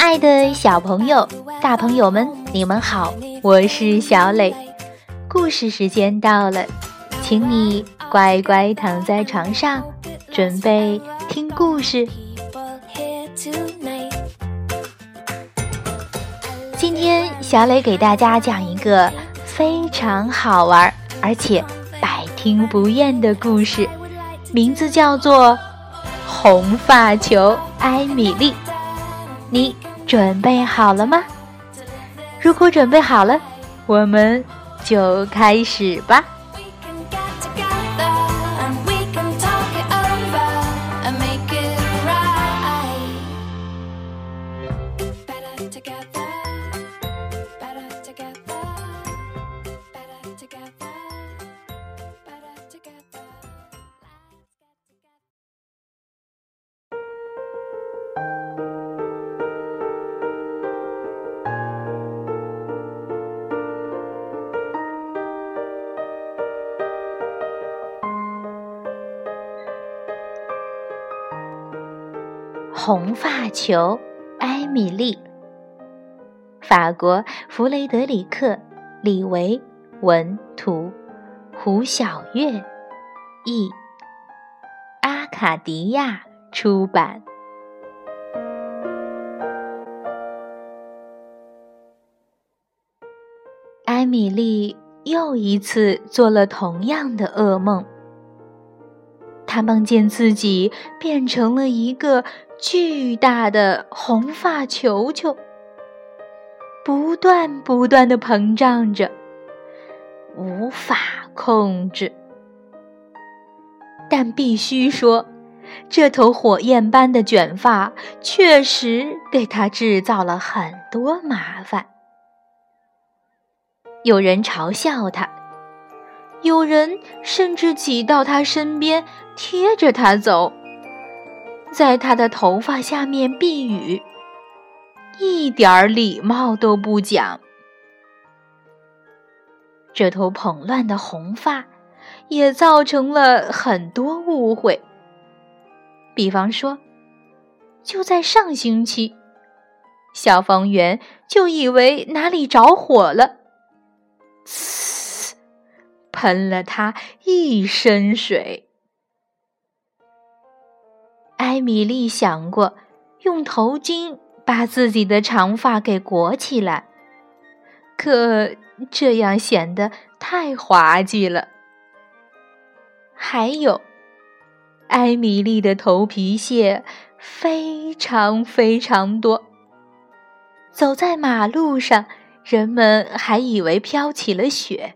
爱的小朋友、大朋友们，你们好，我是小磊。故事时间到了，请你乖乖躺在床上，准备听故事。今天小磊给大家讲一个非常好玩而且百听不厌的故事，名字叫做《红发球艾米丽》。你准备好了吗？如果准备好了，我们就开始吧。红发球，艾米丽。法国弗雷德里克·李维文图，胡小月译，阿卡迪亚出版。艾米丽又一次做了同样的噩梦。他梦见自己变成了一个巨大的红发球球，不断不断的膨胀着，无法控制。但必须说，这头火焰般的卷发确实给他制造了很多麻烦。有人嘲笑他。有人甚至挤到他身边，贴着他走，在他的头发下面避雨，一点儿礼貌都不讲。这头蓬乱的红发也造成了很多误会。比方说，就在上星期，消防员就以为哪里着火了。呲喷了他一身水。艾米丽想过用头巾把自己的长发给裹起来，可这样显得太滑稽了。还有，艾米丽的头皮屑非常非常多，走在马路上，人们还以为飘起了雪。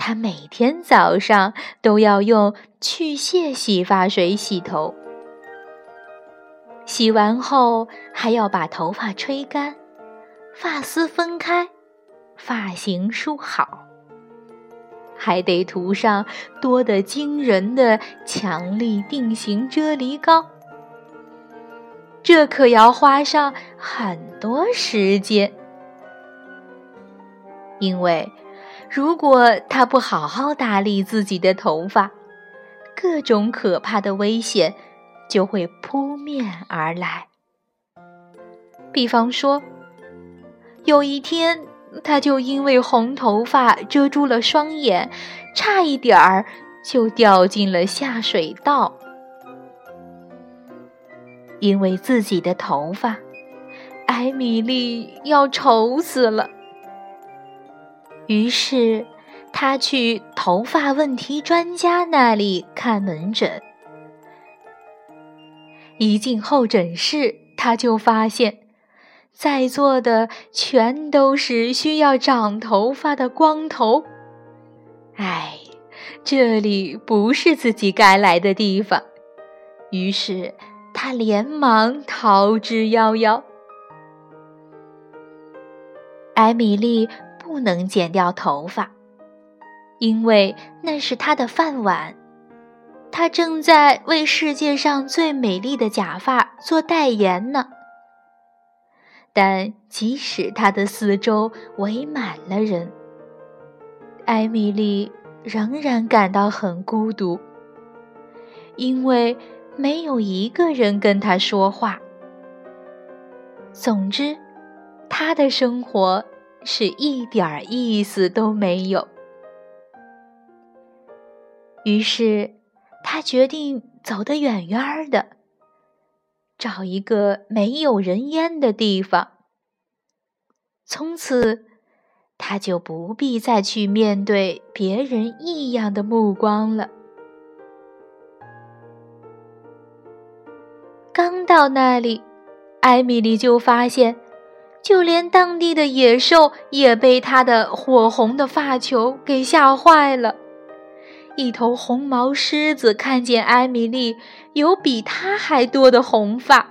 他每天早上都要用去屑洗发水洗头，洗完后还要把头发吹干，发丝分开，发型梳好，还得涂上多得惊人的强力定型啫喱膏，这可要花上很多时间，因为。如果他不好好打理自己的头发，各种可怕的危险就会扑面而来。比方说，有一天，他就因为红头发遮住了双眼，差一点儿就掉进了下水道。因为自己的头发，艾米丽要愁死了。于是，他去头发问题专家那里看门诊。一进候诊室，他就发现，在座的全都是需要长头发的光头。哎，这里不是自己该来的地方。于是，他连忙逃之夭夭。艾米丽。不能剪掉头发，因为那是他的饭碗。他正在为世界上最美丽的假发做代言呢。但即使他的四周围满了人，艾米丽仍然感到很孤独，因为没有一个人跟他说话，总之，他的生活是一点意思都没有。于是，他决定走得远远的，找一个没有人烟的地方。从此，他就不必再去面对别人异样的目光了。刚到那里，艾米丽就发现，就连当地的野兽也被她的火红的发球给吓坏了。一头红毛狮子看见艾米丽有比它还多的红发，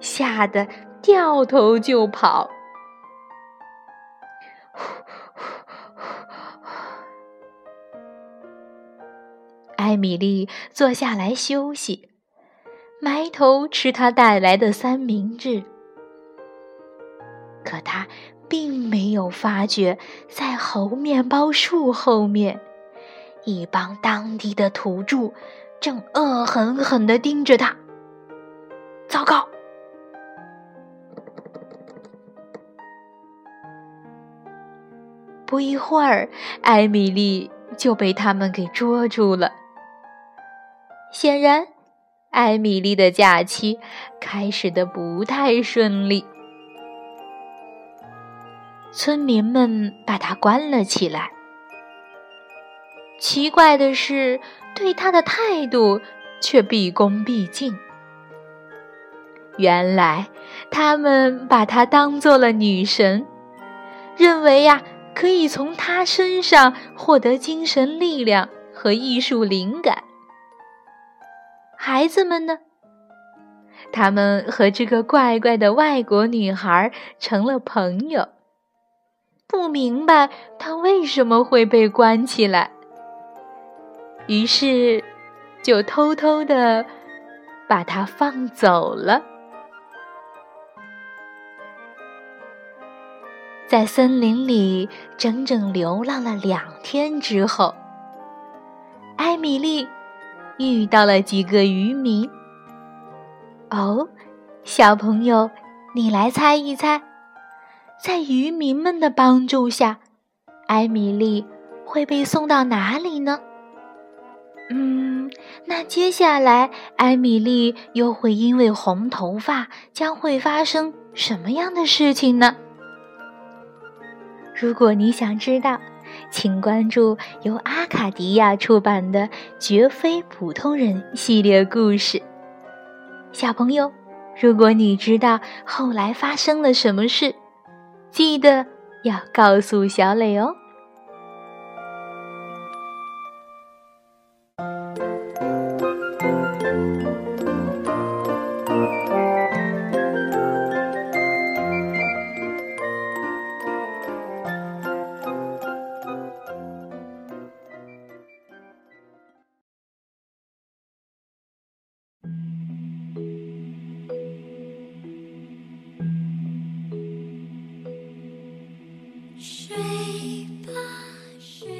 吓得掉头就跑。艾米丽坐下来休息，埋头吃她带来的三明治。他并没有发觉，在猴面包树后面。一帮当地的土著正恶狠狠地盯着他。糟糕！不一会儿，艾米丽就被他们给捉住了。显然，艾米丽的假期开始的不太顺利。村民们把她关了起来。奇怪的是，对他的态度却毕恭毕敬。原来，他们把她当做了女神，认为呀，可以从她身上获得精神力量和艺术灵感。孩子们呢？他们和这个怪怪的外国女孩成了朋友，不明白他为什么会被关起来。于是，就偷偷的把它放走了。在森林里整整流浪了两天之后，艾米丽遇到了几个渔民。哦，小朋友，你来猜一猜，在渔民们的帮助下，艾米丽会被送到哪里呢？嗯，那接下来艾米丽又会因为红头发将会发生什么样的事情呢？如果你想知道，请关注由阿卡迪亚出版的《绝非普通人》系列故事。小朋友，如果你知道后来发生了什么事，记得要告诉小磊哦。